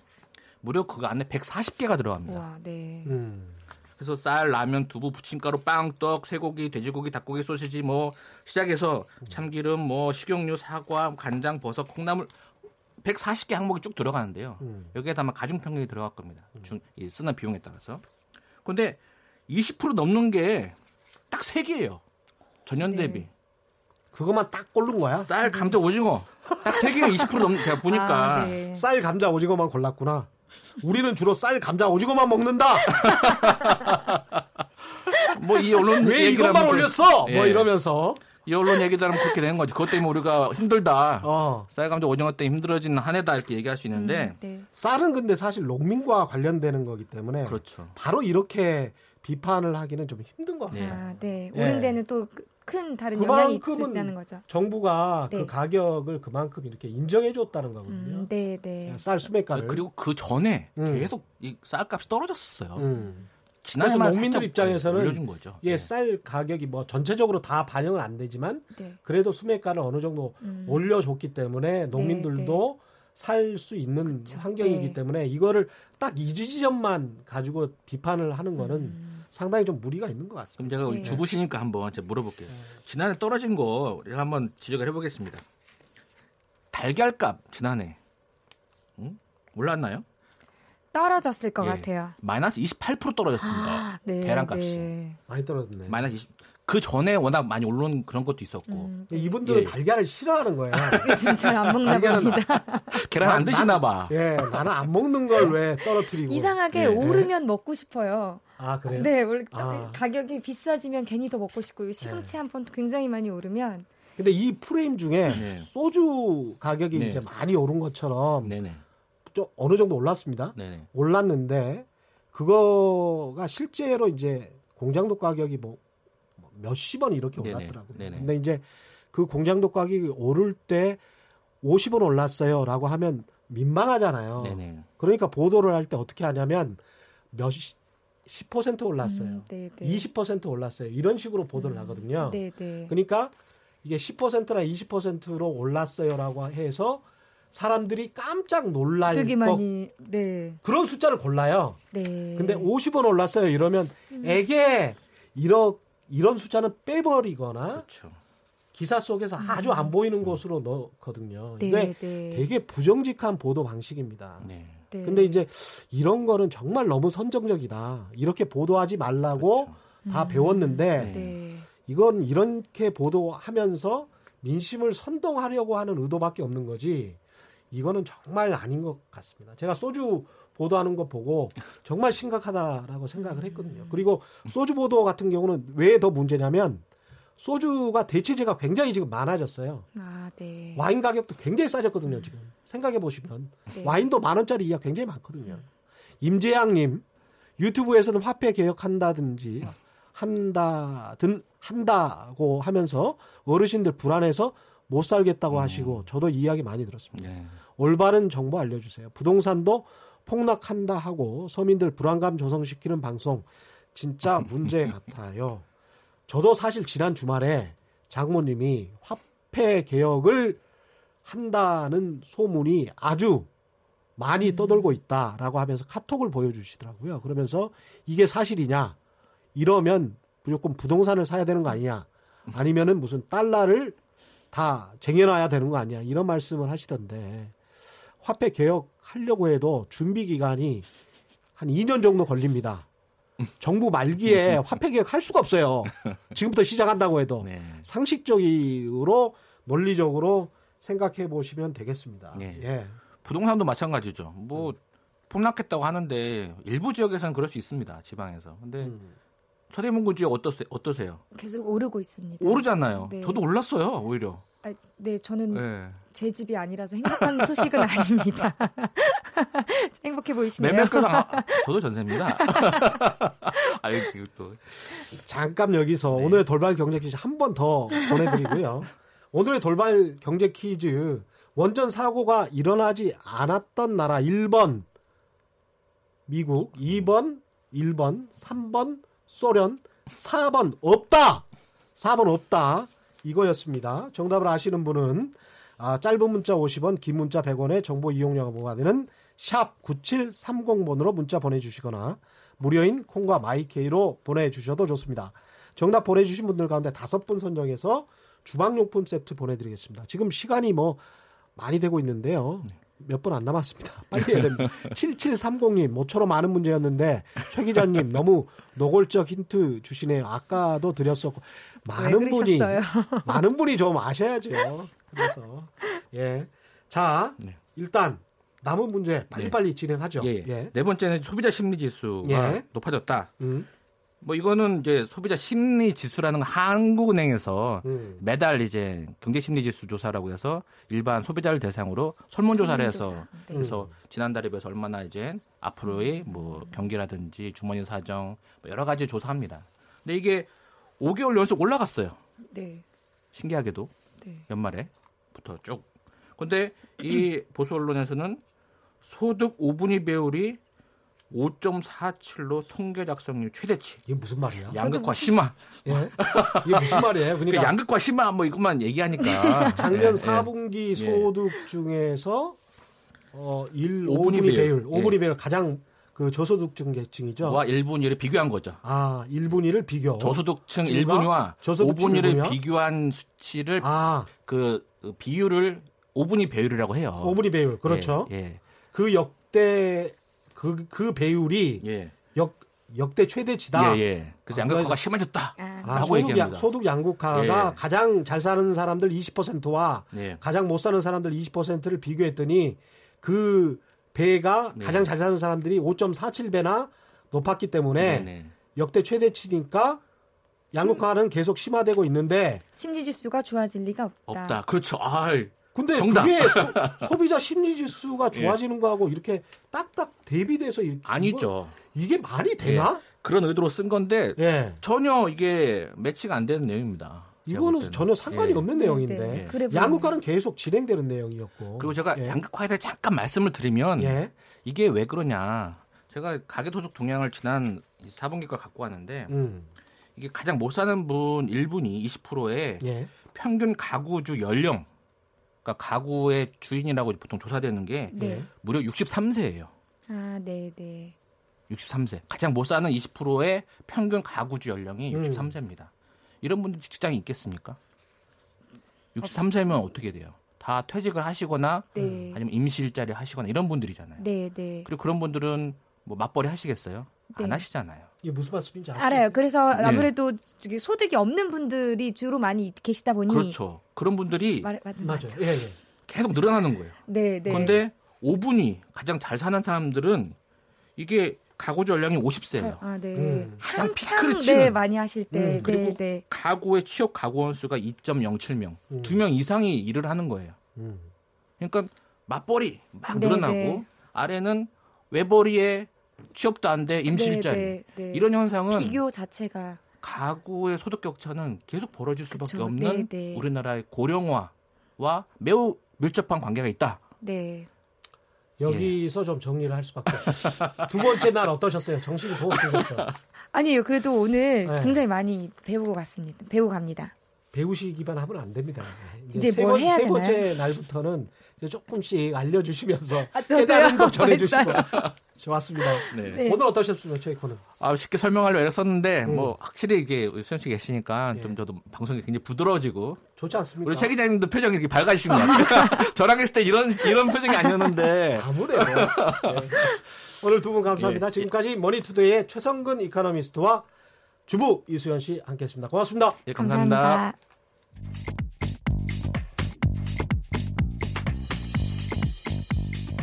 무려 그 안에 140개가 들어갑니다. 와, 네. 음. 그래서 쌀, 라면, 두부, 부침가루, 빵, 떡, 쇠고기, 돼지고기, 닭고기, 소시지 뭐 시작해서 참기름, 뭐 식용유, 사과, 간장, 버섯, 콩나물 140개 항목이 쭉 들어가는데요. 음. 여기에 다만 가중 평균이 들어갈 겁니다. 중, 이 쓰는 비용에 따라서. 그런데 20% 넘는 게 딱 3개예요. 전년 네. 대비. 그것만 딱 고른 거야? 쌀, 감자, 오징어. 딱 3개가 20% 넘는 제가 보니까 아, 네. 쌀, 감자, 오징어만 골랐구나. 우리는 주로 쌀, 감자, 오징어만 먹는다. 뭐 이 언론 왜 이것만 올렸어? 뭐 예. 뭐 이러면서 이 언론 얘기들 하면 그렇게 되는 거지. 그것 때문에 우리가 힘들다. 어. 쌀 감자 오징어 때문에 힘들어진 한 해다 이렇게 얘기할 수 있는데 음, 네. 쌀은 근데 사실 농민과 관련되는 거기 때문에 그렇죠. 바로 이렇게 비판을 하기는 좀 힘든 것 같아요. 아, 네. 예. 오른 데는 또 큰 다른 영향이 있다는 거죠. 정부가 그 네. 그 가격을 그만큼 이렇게 인정해 줬다는 거거든요. 음, 네, 네. 쌀 수매가를. 그리고 그 전에 음. 계속 이 쌀값이 떨어졌었어요. 음. 지난해 농민들 입장에서는 올려준 거죠. 예, 네. 쌀 가격이 뭐 전체적으로 다 반영은 안 되지만 네. 그래도 수매가를 어느 정도 음. 올려줬기 때문에 농민들도 네, 네. 살수 있는 그쵸. 환경이기 네. 때문에 이거를 딱 이 지점만 가지고 비판을 하는 거는 음. 상당히 좀 무리가 있는 것 같습니다. 그럼 제가 네. 주부시니까 한번 제가 물어볼게요. 네. 지난해 떨어진 거 제가 한번 지적을 해보겠습니다. 달걀값 지난해 응? 올랐나요? 떨어졌을 것 예. 같아요. 마이너스 28% 떨어졌습니다. 아, 네, 계란값이 네. 많이 떨어졌네. 마이너스 20. 그 전에 워낙 많이 오른 그런 것도 있었고. 음, 네. 이분들은 예. 달걀을 싫어하는 거예요. 지금 잘안 먹나 봅니다. 계란 안 드시나 봐. 예, 나는 안 먹는 걸 왜 떨어뜨리고. 이상하게 예. 오르면 먹고 싶어요. 아, 그래요? 네, 원래 아. 가격이 비싸지면 괜히 더 먹고 싶고 시금치 네. 한번 굉장히 많이 오르면 근데 이 프레임 중에 네. 소주 가격이 네. 이제 많이 오른 것처럼 네네. 좀 어느 정도 올랐습니다. 네네. 올랐는데 그거가 실제로 이제 공장도 가격이 뭐 몇십 원 이렇게 올랐더라고요. 네네. 근데 이제 그 공장도 가격이 오를 때 50원 올랐어요라고 하면 민망하잖아요. 네네. 그러니까 보도를 할 때 어떻게 하냐면 몇 10% 올랐어요. 음, 20% 올랐어요. 이런 식으로 보도를 음, 하거든요. 네네. 그러니까 이게 10%나 20%로 올랐어요라고 해서 사람들이 깜짝 놀랄 되게 많이 네. 그런 숫자를 골라요. 네. 근데 50원 올랐어요. 이러면 음. 에게 이런 이런 숫자는 빼버리거나 그렇죠. 기사 속에서 음. 아주 안 보이는 곳으로 넣거든요. 네, 이게 네. 되게 부정직한 보도 방식입니다. 네. 네. 근데 이제 이런 거는 정말 너무 선정적이다. 이렇게 보도하지 말라고 그렇죠. 다 음. 배웠는데 네. 이건 이렇게 보도하면서 민심을 선동하려고 하는 의도밖에 없는 거지. 이거는 정말 아닌 것 같습니다. 제가 소주 보도하는 거 보고 정말 심각하다라고 생각을 했거든요. 그리고 소주 보도 같은 경우는 왜 더 문제냐면 소주가 대체재가 굉장히 지금 많아졌어요. 아, 네. 와인 가격도 굉장히 싸졌거든요, 지금. 생각해 보시면. 네. 와인도 만 원짜리 이하 굉장히 많거든요. 임재양님, 유튜브에서는 화폐 개혁한다든지, 한다든, 한다고 하면서 어르신들 불안해서 못 살겠다고 음. 하시고, 저도 이야기 많이 들었습니다. 네. 올바른 정보 알려주세요. 부동산도 폭락한다 하고 서민들 불안감 조성시키는 방송 진짜 문제 같아요. 저도 사실 지난 주말에 장모님이 화폐 개혁을 한다는 소문이 아주 많이 음. 떠돌고 있다라고 하면서 카톡을 보여주시더라고요. 그러면서 이게 사실이냐? 이러면 무조건 부동산을 사야 되는 거 아니냐? 아니면은 무슨 달러를 다 쟁여놔야 되는 거 아니야? 이런 말씀을 하시던데 화폐 개혁 하려고 해도 준비 기간이 한 2년 정도 걸립니다. 정부 말기에 화폐 개혁할 수가 없어요. 지금부터 시작한다고 해도 네. 상식적으로 논리적으로 생각해 보시면 되겠습니다. 네. 예. 부동산도 마찬가지죠. 뭐 음. 폭락했다고 하는데 일부 지역에서는 그럴 수 있습니다. 지방에서. 근데 음. 서대문구 지역 어떠세, 어떠세요? 계속 오르고 있습니다. 오르잖아요. 네. 저도 올랐어요, 오히려. 아, 네, 저는 네. 제 집이 아니라서 행복한 소식은 아닙니다. 행복해 보이시네요. 매매가 아, 저도 전세입니다. 아유, 또 잠깐 여기서 네. 오늘의 돌발 경제 퀴즈 한 번 더 보내드리고요. 오늘의 돌발 경제 퀴즈 원전 사고가 일어나지 않았던 나라 1번 미국, 2번 일본, 3번 소련, 4번 없다. 4번 없다. 이거였습니다. 정답을 아시는 분은 아, 짧은 문자 50원, 긴 문자 100원의 정보 이용료가 부과되는 샵 9730번으로 문자 보내주시거나 무료인 콩과 마이케이로 보내주셔도 좋습니다. 정답 보내주신 분들 가운데 다섯 분 선정해서 주방용품 세트 보내드리겠습니다. 지금 시간이 뭐 많이 되고 있는데요. 몇 분 안 남았습니다. 빨리 해야 됩니다. 7730님, 모처럼 많은 문제였는데, 최 기자님, 너무 노골적 힌트 주시네요. 아까도 드렸었고, 많은 분이, 많은 분이 좀 아셔야죠. 그래서 예. 자, 네. 일단 남은 문제 빨리빨리 네. 진행하죠. 예, 예. 예. 네 번째는 소비자 심리 지수가 예. 높아졌다. 음. 뭐 이거는 이제 소비자 심리 지수라는 한국은행에서 음. 매달 이제 경제 심리 지수 조사라고 해서 일반 소비자를 대상으로 설문 조사를 해서 네. 그래서 지난달에 비해서 얼마나 이제 앞으로의 뭐 경기라든지 주머니 사정 뭐 여러 가지 조사합니다. 근데 이게 5개월 연속 올라갔어요. 네. 신기하게도 네. 연말에부터 쭉. 근데 이 보수 언론에서는 소득 5분위 배율이 5.47로 통계 작성률 최대치. 이게 무슨 말이야? 양극화 심화. 예? 이게 무슨 말이에요? 그러니까 양극화 심화 뭐 이것만 얘기하니까. 작년 예, 4분기 예. 소득 중에서 어 1, 5분위 배율, 배율 5분위 예. 배율 가장 그 저소득층 계층이죠. 와 1분위를 비교한 거죠. 아, 1분위를 비교. 저소득층 1분위와 5분위를 비교한 수치를 아. 그, 그 비율을 5분위 배율이라고 해요. 5분위 배율. 그렇죠. 예, 예. 그 역대 그, 그 배율이 예. 역, 역대 최대치다. 예, 예. 그래서 아, 양극화가 심해졌다. 아, 아 소득, 양, 소득 양극화가 예. 가장 잘 사는 사람들 20%와 예. 가장 못 사는 사람들 20%를 비교했더니 그 배가 네. 가장 잘 사는 사람들이 5.47배나 높았기 때문에 네네. 네. 역대 최대치니까 양극화는 계속 심화되고 있는데 심리지수가 좋아질 리가 없다. 없다. 그렇죠. 아, 근데 정답. 그게 소, 비자 심리 지수가 예. 좋아지는 예. 거하고 이렇게 딱딱 대비돼서 아니죠. 이게 말이 되나? 예. 그런 의도로 쓴 건데 예. 전혀 이게 매치가 안 되는 내용입니다. 이거는 전혀 상관이 예. 없는 내용인데 네, 네. 양극화는 계속 진행되는 내용이었고 그리고 제가 예. 양극화에 대해 잠깐 말씀을 드리면 이게 왜 그러냐 제가 가계소득 동향을 지난 4분기 걸 갖고 왔는데 음. 이게 가장 못 사는 분 1분이 20%의 평균 가구주 연령 그러니까 가구의 주인이라고 보통 조사되는 게 네. 무려 63세예요. 아, 네, 네. 63세. 가장 못 사는 20%의 평균 가구주 연령이 음. 63세입니다. 이런 분들 직장이 있겠습니까? 63세면 어떻게 돼요? 다 퇴직을 하시거나 네. 아니면 임시 일자리 하시거나 이런 분들이잖아요. 네, 네. 그리고 그런 분들은 뭐 맞벌이 하시겠어요? 네. 안 하시잖아요. 이게 무슨 말씀인지 알아요. 그래서 네. 아무래도 소득이 없는 분들이 주로 많이 계시다 보니 그렇죠. 그런 분들이 말, 맞, 맞아요. 예, 예. 계속 늘어나는 거예요. 네, 네. 그런데 5분이 가장 잘 사는 사람들은 이게 가구 연령이 50세예요. 아, 네. 음. 가장 피크를 치는 네, 많이 하실 때. 음, 네, 그리고 네, 가구의 취업 가구원 수가 2.07명. 음. 2명 이상이 일을 하는 거예요. 음. 그러니까 맞벌이 막 네, 늘어나고 네. 아래는 외벌이에 취업도 안 돼, 임실자리. 네, 네, 네. 이런 현상은 비교 자체가 가구의 소득 격차는 계속 벌어질 수밖에 그쵸. 없는 네, 네. 우리나라의 고령화와 매우 밀접한 관계가 있다. 네. 여기서 예. 좀 정리를 할 수밖에 없어요. 두 번째 날 어떠셨어요? 정신이 더 없으셨죠? 아니요. 그래도 오늘 네. 굉장히 많이 배우고 갔습니다. 배우고 갑니다. 배우시기만 하면 안 됩니다. 이제, 이제 뭘 번, 해야 세 되나요? 번째 날부터는 이제 조금씩 알려주시면서 아, 깨달은 거 전해주시고 좋았습니다. 네. 네. 오늘 어떠셨어요, 최이코는? 아, 쉽게 설명하려고 애썼는데 음. 뭐 확실히 이게 수현 씨 계시니까 네. 좀 저도 방송이 굉장히 부드러워지고 좋지 않습니까? 우리 최 기자님도 표정이 이렇게 밝아지신 것 같아요. 저랑 했을 때 이런 이런 표정이 아니었는데 아무래요. 네. 오늘 두 분 감사합니다. 예. 지금까지 머니투데이의 최성근 이카노미스트와 주부 이수연 씨 함께했습니다. 고맙습니다. 예, 감사합니다. 감사합니다.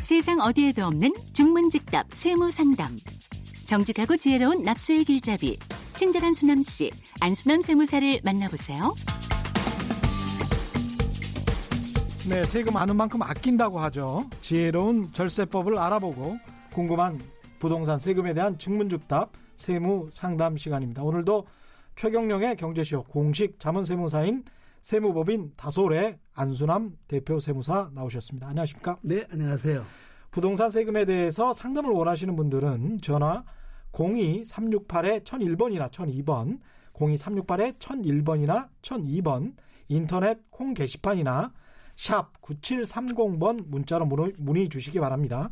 세상 어디에도 없는 중문직답 세무상담. 정직하고 지혜로운 납세의 길잡이. 친절한 수남 씨, 안수남 세무사를 만나보세요. 네, 세금 많은 만큼 아낀다고 하죠. 지혜로운 절세법을 알아보고 궁금한 부동산 세금에 대한 증문즉답 세무 상담 시간입니다. 오늘도 최경령의 경제쇼 공식 자문세무사인 세무법인 다솔의 안수남 대표 세무사 나오셨습니다. 안녕하십니까? 네, 안녕하세요. 부동산 세금에 대해서 상담을 원하시는 분들은 전화 02-368-1001번이나 1002번, 02-368-1001번이나 1002번, 인터넷 콩 게시판이나 샵 9730번 문자로 문의 주시기 바랍니다.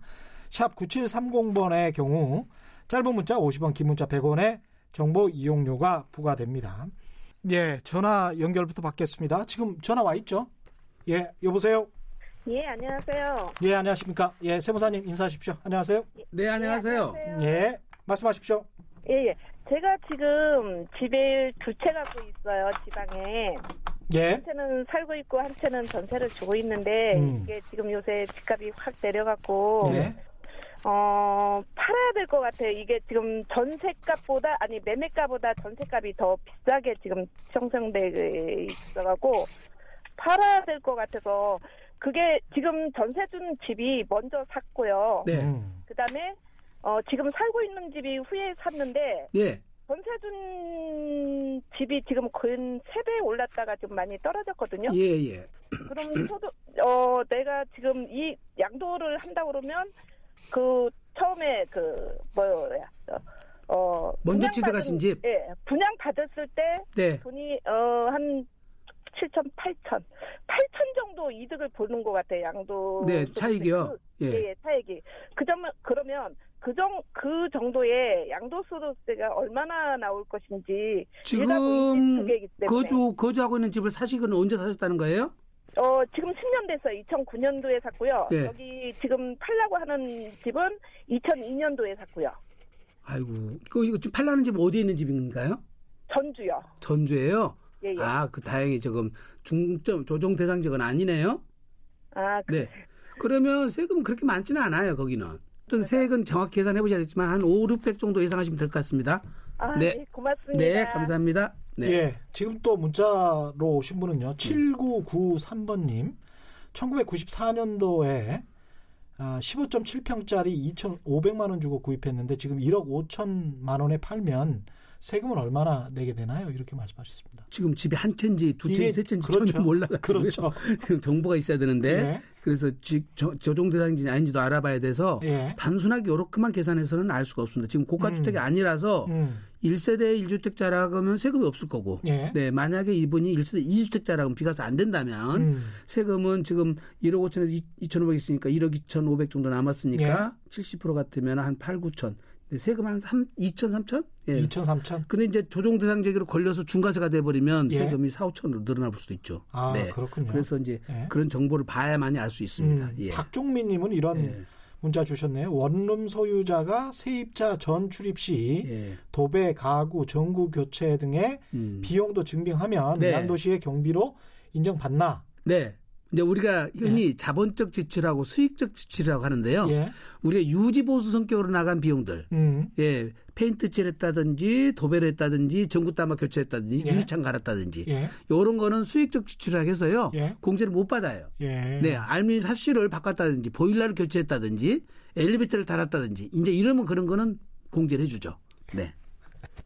샵 9730번의 경우 짧은 문자 50원, 긴 문자 100원의 정보 이용료가 부과됩니다. 예, 전화 연결부터 받겠습니다. 지금 전화 와 있죠? 예, 여보세요? 예, 안녕하세요. 예, 안녕하십니까? 예, 세무사님 인사하십시오. 안녕하세요. 네, 안녕하세요. 예, 안녕하세요. 예 말씀하십시오. 예, 예. 제가 지금 집에 두 채 갖고 있어요, 지방에. 예. 한 채는 살고 있고 한 채는 전세를 주고 있는데 음. 이게 지금 요새 집값이 확 내려갔고 예. 어, 팔아야 될 것 같아요. 이게 지금 전세값보다, 아니, 매매가보다 전세값이 더 비싸게 지금 형성돼 있어가고, 팔아야 될 것 같아서, 그게 지금 전세 준 집이 먼저 샀고요. 네. 그 다음에, 어, 지금 살고 있는 집이 후에 샀는데, 네. 전세 준 집이 지금 근 3배 올랐다가 좀 많이 떨어졌거든요. 예, 예. 그럼 저도, 어, 내가 지금 이 양도를 한다 그러면, 그 처음에 그 뭐야 어 먼저 취득하신 집. 예, 분양 받았을 때 네. 돈이 어한 7천, 8천, 8천 정도 이득을 보는 것 같아요. 양도. 네, 차익이요. 그, 예. 예, 차익이. 그 점, 그러면 그 정, 그 정도의 양도소득세가 얼마나 나올 것인지. 지금 거주, 거주하고 있는 집을 사시기는 언제 사셨다는 거예요? 어, 지금 10년 됐어요. 2009년도에 샀고요. 예. 여기 지금 팔라고 하는 집은 2002년도에 샀고요. 아이고, 그 이거 지금 팔라는 집 어디에 있는 집인가요? 전주요. 전주예요? 예, 예. 아, 그 다행히 지금 중점 조정 대상직은 아니네요. 아, 그... 네. 그러면 세금은 그렇게 많지는 않아요, 거기는. 어떤 세액은 정확히 계산해 보셔야겠지만 한 5, 600 정도 예상하시면 될 것 같습니다. 아, 네. 네. 고맙습니다. 네, 감사합니다. 네. 예, 지금 또 문자로 오신 분은요. 7993번님. 1994년도에 아, 15.7평짜리 2,500만 원 주고 구입했는데 지금 1억 5천만 원에 팔면 세금은 얼마나 내게 되나요? 이렇게 말씀하셨습니다. 지금 집이 한 채인지 두 채인지 세 채인지 그렇죠. 전혀 몰라가지고 그렇죠. 정보가 있어야 되는데 네. 그래서 조정 대상인지 아닌지도 알아봐야 돼서 네. 단순하게 이렇게만 계산해서는 알 수가 없습니다. 지금 고가 주택이 음. 아니라서 음. 1세대 1주택자라고 하면 세금이 없을 거고 네. 네 만약에 이분이 1세대 2주택자라고 비과세 안 된다면 음. 세금은 지금 1억 5천에서 2,500 있으니까 1억 2,500 정도 남았으니까 70% 같으면 한 8, 9천 네, 세금 한 3, 2천, 3천? 예. 2천, 3천? 근데 이제 조정 대상 제기로 걸려서 중과세가 돼버리면 예. 세금이 4, 5천으로 늘어날 수도 있죠. 아, 네. 그렇군요. 그래서 이제 예. 그런 정보를 봐야만이 알 수 있습니다. 음, 예. 박종민 님은 이런 예. 문자 주셨네요. 원룸 소유자가 세입자 전 출입 시 예. 도배, 가구, 전구 교체 등의 음. 비용도 증빙하면 네. 양도시의 경비로 인정받나? 네. 이제 우리가 흔히 예. 자본적 지출하고 수익적 지출이라고 하는데요. 예. 우리가 유지 보수 성격으로 나간 비용들, 음. 예, 페인트 칠했다든지 도배를 했다든지 전구 따마 교체했다든지 예. 유리창 갈았다든지 예. 이런 거는 수익적 지출이라고 해서요. 예. 공제를 못 받아요. 예. 네, 알미 사시를 바꿨다든지 보일러를 교체했다든지 엘리베이터를 달았다든지 이제 이러면 그런 거는 공제를 해주죠. 네.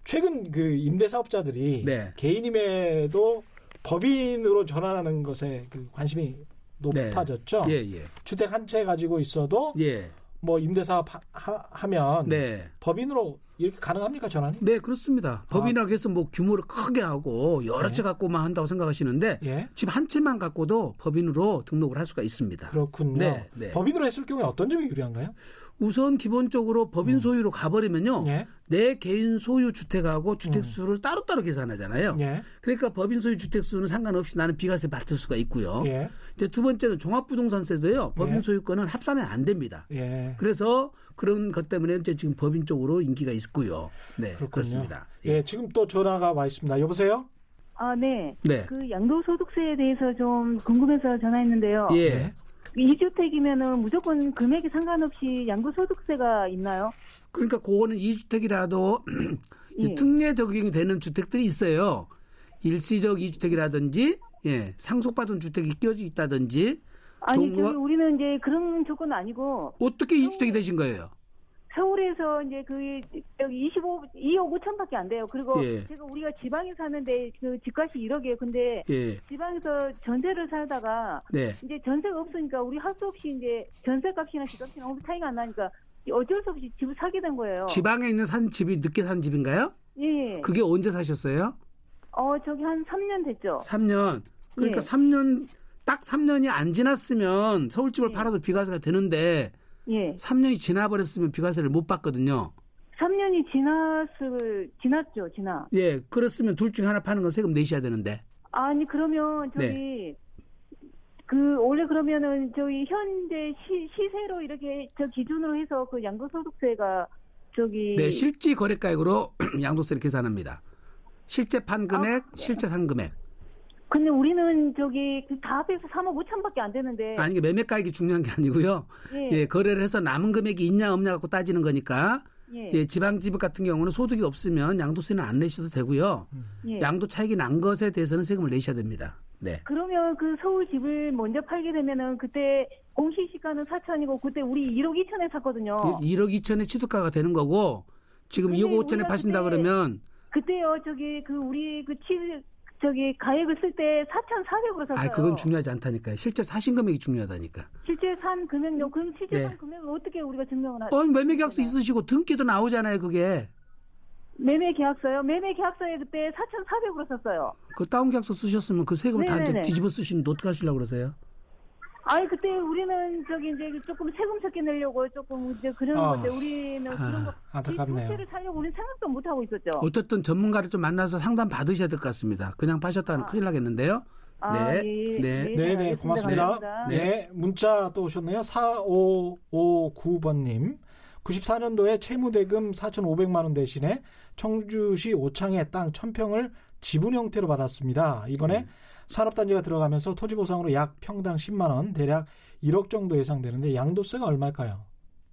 최근 그 임대 사업자들이 네. 개인임에도 법인으로 전환하는 것에 그 관심이 높아졌죠. 네. 예, 예. 주택 한 채 가지고 있어도 예. 뭐 임대사업 하, 면 네. 법인으로 이렇게 가능합니까 전환이? 네 그렇습니다. 법인이라고 해서 뭐 규모를 크게 하고 여러 네. 채 갖고만 한다고 생각하시는데 예. 집한 채만 갖고도 법인으로 등록을 할 수가 있습니다. 그렇군요. 네, 네. 법인으로 했을 경우에 어떤 점이 유리한가요? 우선 기본적으로 법인 음. 소유로 가버리면요. 예. 내 개인 소유 주택하고 주택 음. 수를 음. 따로따로 계산하잖아요. 예. 그러니까 법인 소유 주택 수는 상관없이 나는 비과세 받을 수가 있고요. 예. 이제 두 번째는 종합부동산세도요. 법인 예. 소유권은 합산이 안 됩니다. 예. 그래서 그런 것 때문에 이제 지금 법인 쪽으로 인기가 있고요. 네, 그렇군요. 그렇습니다. 예, 지금 또 전화가 와 있습니다. 여보세요? 아, 네. 네. 그 양도소득세에 대해서 좀 궁금해서 전화했는데요. 예. 2주택이면은 무조건 금액이 상관없이 양도소득세가 있나요? 그러니까 그거는 2주택이라도 예. 특례 적용이 되는 주택들이 있어요. 일시적 2주택이라든지 예, 상속받은 주택이 끼어져 있다든지 아니. 저기 우리는 이제 그런 조건 아니고 어떻게 2주택이 되신 거예요? 서울에서 이제 그 여기 25 2억 5천밖에 안 돼요. 그리고 예. 제가 우리가 지방에 사는데 그 집값이 1억이에요. 근데 예. 지방에서 전세를 살다가 네. 이제 전세가 없으니까 우리 할 수 없이 이제 전세값이나 집값이 너무 차이가 안 나니까 어쩔 수 없이 집을 사게 된 거예요. 지방에 있는 산 집이 늦게 산 집인가요? 예. 그게 언제 사셨어요? 어, 저기 한 3년 됐죠. 3년. 그러니까 예. 3년 딱 3년이 안 지났으면 서울집을 예. 팔아도 비과세가 되는데 예. 3년이 지나버렸으면 비과세를 못 받거든요. 3년이 지났을 지났죠, 지나. 예, 그렇으면 둘 중에 하나 파는 건 세금 내셔야 되는데. 아니 그러면 저기 네. 그 원래 그러면은 저희 현재 시, 시세로 이렇게 저 기준으로 해서 그 양도소득세가 저기 네 실지 거래가액으로 양도세를 계산합니다. 실제 판 금액, 아, 실제 산 금액. 근데 우리는 저기 그다 합해서 3억 5천밖에 안 되는데. 아니 이게 매매가액이 중요한 게 아니고요. 예. 예. 거래를 해서 남은 금액이 있냐 없냐 갖고 따지는 거니까. 예. 예 지방지급 같은 경우는 소득이 없으면 양도세는 안 내셔도 되고요. 예. 양도 차익이 난 것에 대해서는 세금을 내셔야 됩니다. 네. 그러면 그 서울 집을 먼저 팔게 되면은 그때 공시 시가는 4천이고 그때 우리 1억 2천에 샀거든요. 1억 2천에 취득가가 되는 거고 지금 2억 5천에 파신다 그때, 그러면 그때요 저기 그 우리 그 취득 저기 가액을 쓸 때 4,400으로 샀어요. 아, 그건 중요하지 않다니까요. 실제 사신 금액이 중요하다니까. 실제 산 금액요. 그럼 실제 네. 산 금액을 어떻게 우리가 증명을 하죠? 어, 매매 계약서 있으시고 등기도 나오잖아요, 그게. 매매 계약서요? 매매 계약서에 그때 4,400으로 썼어요. 그 다운 계약서 쓰셨으면 그 세금을 네네네. 다 뒤집어 쓰시는데 어떻게 하시려고 그러세요? 아니 그때 우리는 저기 이제 조금 세금 적게 내려고 조금 이제 그런 어. 건데 우리는 아, 그런 거 안타깝네요. 이 살려고 우리는 생각도 못 하고 있었죠. 어쨌든 전문가를 좀 만나서 상담 받으셔야 될 것 같습니다. 그냥 파셨다는 아. 큰일 나겠는데요. 아, 네. 예, 네. 네. 네, 네, 고맙습니다. 네. 네. 문자 또 오셨네요. 4559번님. 94년도에 채무대금 4,500만 원 대신에 청주시 오창의 땅 1000평을 지분 형태로 받았습니다. 이번에 음. 산업단지가 들어가면서 토지 보상으로 약 평당 10만 원, 대략 1억 정도 예상되는데 양도세가 얼마일까요?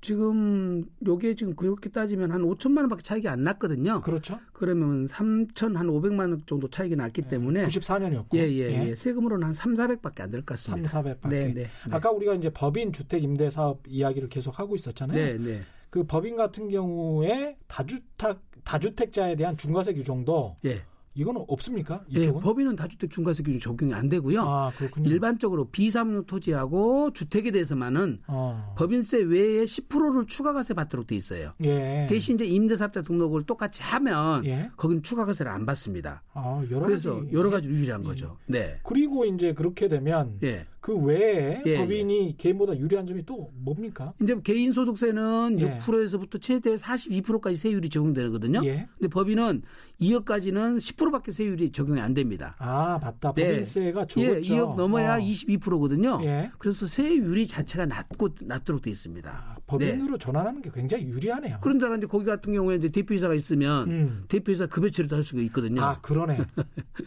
지금 요게 지금 그렇게 따지면 한 5천만 원밖에 차이가 안 났거든요. 그렇죠. 그러면 3천 한 500만 원 정도 차이가 났기 네. 때문에 94년이었고 예, 예, 예. 예. 세금으로는 한 3, 400밖에 안 될 것 같습니다. 3, 400밖에. 네, 네, 네. 아까 우리가 이제 법인 주택 임대 사업 이야기를 계속 하고 있었잖아요. 네, 네. 그 법인 같은 경우에 다주택 다주택자에 대한 중과세 규정도 예. 이거는 없습니까? 예, 이쪽은? 네, 법인은 다주택 중과세 기준 적용이 안 되고요. 아, 일반적으로 비사업용 토지하고 주택에 대해서만은 어. 법인세 외에 10%를 추가과세 받도록 돼 있어요. 예. 대신 이제 임대사업자 등록을 똑같이 하면 예. 거긴 추가과세를 안 받습니다. 아, 여러 그래서 가지, 여러 가지 유리한 예. 거죠. 네. 그리고 이제 그렇게 되면 예. 그 외에 예, 법인이 예. 개인보다 유리한 점이 또 뭡니까? 이제 개인 소득세는 예. 6%에서부터 최대 42%까지 세율이 적용되거든요. 예. 근데 법인은 2억까지는 10%밖에 세율이 적용이 안 됩니다. 아, 맞다. 네. 법인세가 네. 적었죠. 예, 2억 넘어야 어. 22%거든요. 예. 그래서 세율이 자체가 낮고 낮도록 돼 있습니다. 아, 법인으로 네. 전환하는 게 굉장히 유리하네요. 그런데 이제 거기 같은 경우에 이제 대표이사가 있으면 음. 대표이사 급여 처리도 할 수가 있거든요. 아, 그러네.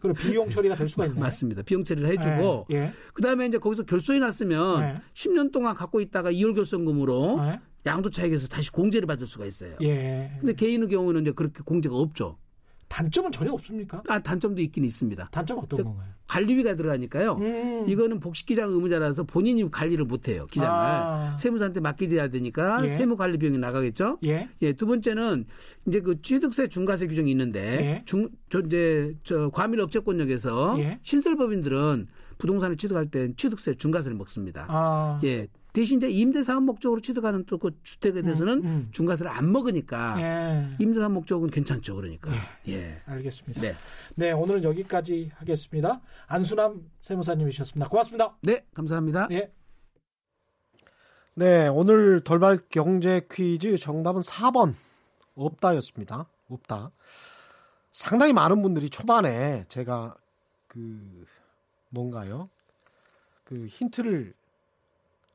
그럼 비용 처리가 될 수가 있네. 맞습니다. 비용 처리를 해주고 예. 예. 그다음에 이제 거기서 결손이 났으면 네. 10년 동안 갖고 있다가 이월 결손금으로 네. 양도 차익에서 다시 공제를 받을 수가 있어요. 예. 근데 개인의 경우는 이제 그렇게 공제가 없죠. 단점은 전혀 없습니까? 아, 단점도 있긴 있습니다. 단점 어떤 건가요? 관리비가 들어가니까요. 음. 이거는 복식기장 의무자라서 본인이 관리를 못해요. 기장을 아. 세무사한테 맡기돼야 되니까 예. 세무 관리 비용이 나가겠죠. 예. 예. 두 번째는 이제 그 취득세 중과세 규정이 있는데 예. 중, 저 이제 저 과밀 억제권역에서 예. 신설법인들은 부동산을 취득할 때 취득세 중과세를 먹습니다. 아. 예. 대신 이제 임대사업 목적으로 취득하는 또 그 주택에 대해서는 음, 음. 중과세를 안 먹으니까 예. 임대사업 목적은 괜찮죠. 그러니까. 예. 예. 알겠습니다. 네. 네, 오늘은 여기까지 하겠습니다. 안수남 세무사님이셨습니다. 고맙습니다. 네, 감사합니다. 네. 네, 오늘 돌발 경제 퀴즈 정답은 4번. 없다였습니다. 없다. 상당히 많은 분들이 초반에 제가 그 뭔가요? 그 힌트를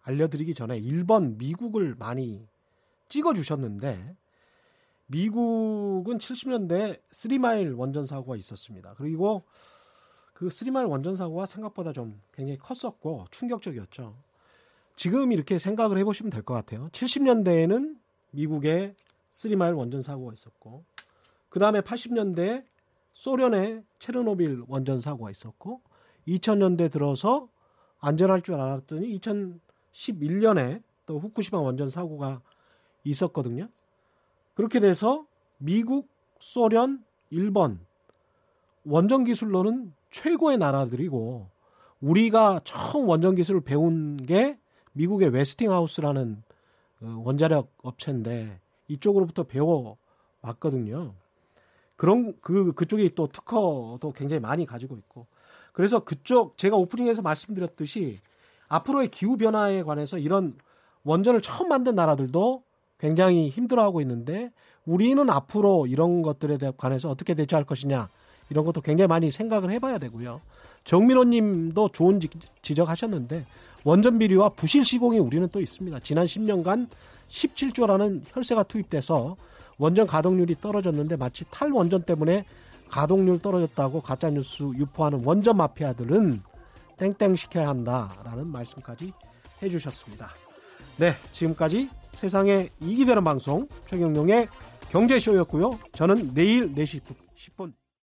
알려드리기 전에 1번 미국을 많이 찍어주셨는데 미국은 70년대 3마일 원전 사고가 있었습니다. 그리고 그 3마일 원전 사고가 생각보다 좀 굉장히 컸었고 충격적이었죠. 지금 이렇게 생각을 해보시면 될 것 같아요. 70년대에는 미국의 3마일 원전 사고가 있었고 그 다음에 80년대 소련의 체르노빌 원전 사고가 있었고 2000년대 들어서 안전할 줄 알았더니 2011년에 또 후쿠시마 원전 사고가 있었거든요. 그렇게 돼서 미국, 소련, 일본 원전 기술로는 최고의 나라들이고 우리가 처음 원전 기술을 배운 게 미국의 웨스팅하우스라는 어, 원자력 업체인데 이쪽으로부터 배워 왔거든요. 그런 그 그쪽이 또 특허도 굉장히 많이 가지고 있고 그래서 그쪽 제가 오프닝에서 말씀드렸듯이 앞으로의 기후 변화에 관해서 이런 원전을 처음 만든 나라들도 굉장히 힘들어하고 있는데 우리는 앞으로 이런 것들에 관해서 어떻게 대처할 것이냐 이런 것도 굉장히 많이 생각을 해봐야 되고요. 정민호님도 좋은 지적하셨는데 원전 비리와 부실 시공이 우리는 또 있습니다. 지난 10년간 17조라는 혈세가 투입돼서 원전 가동률이 떨어졌는데 마치 탈 원전 때문에 가동률 떨어졌다고 가짜 뉴스 유포하는 원전 마피아들은 땡땡 시켜야 한다라는 말씀까지 해주셨습니다. 네, 지금까지 세상에 이기 되는 방송 최경룡의 경제쇼였고요. 저는 내일 4시 10분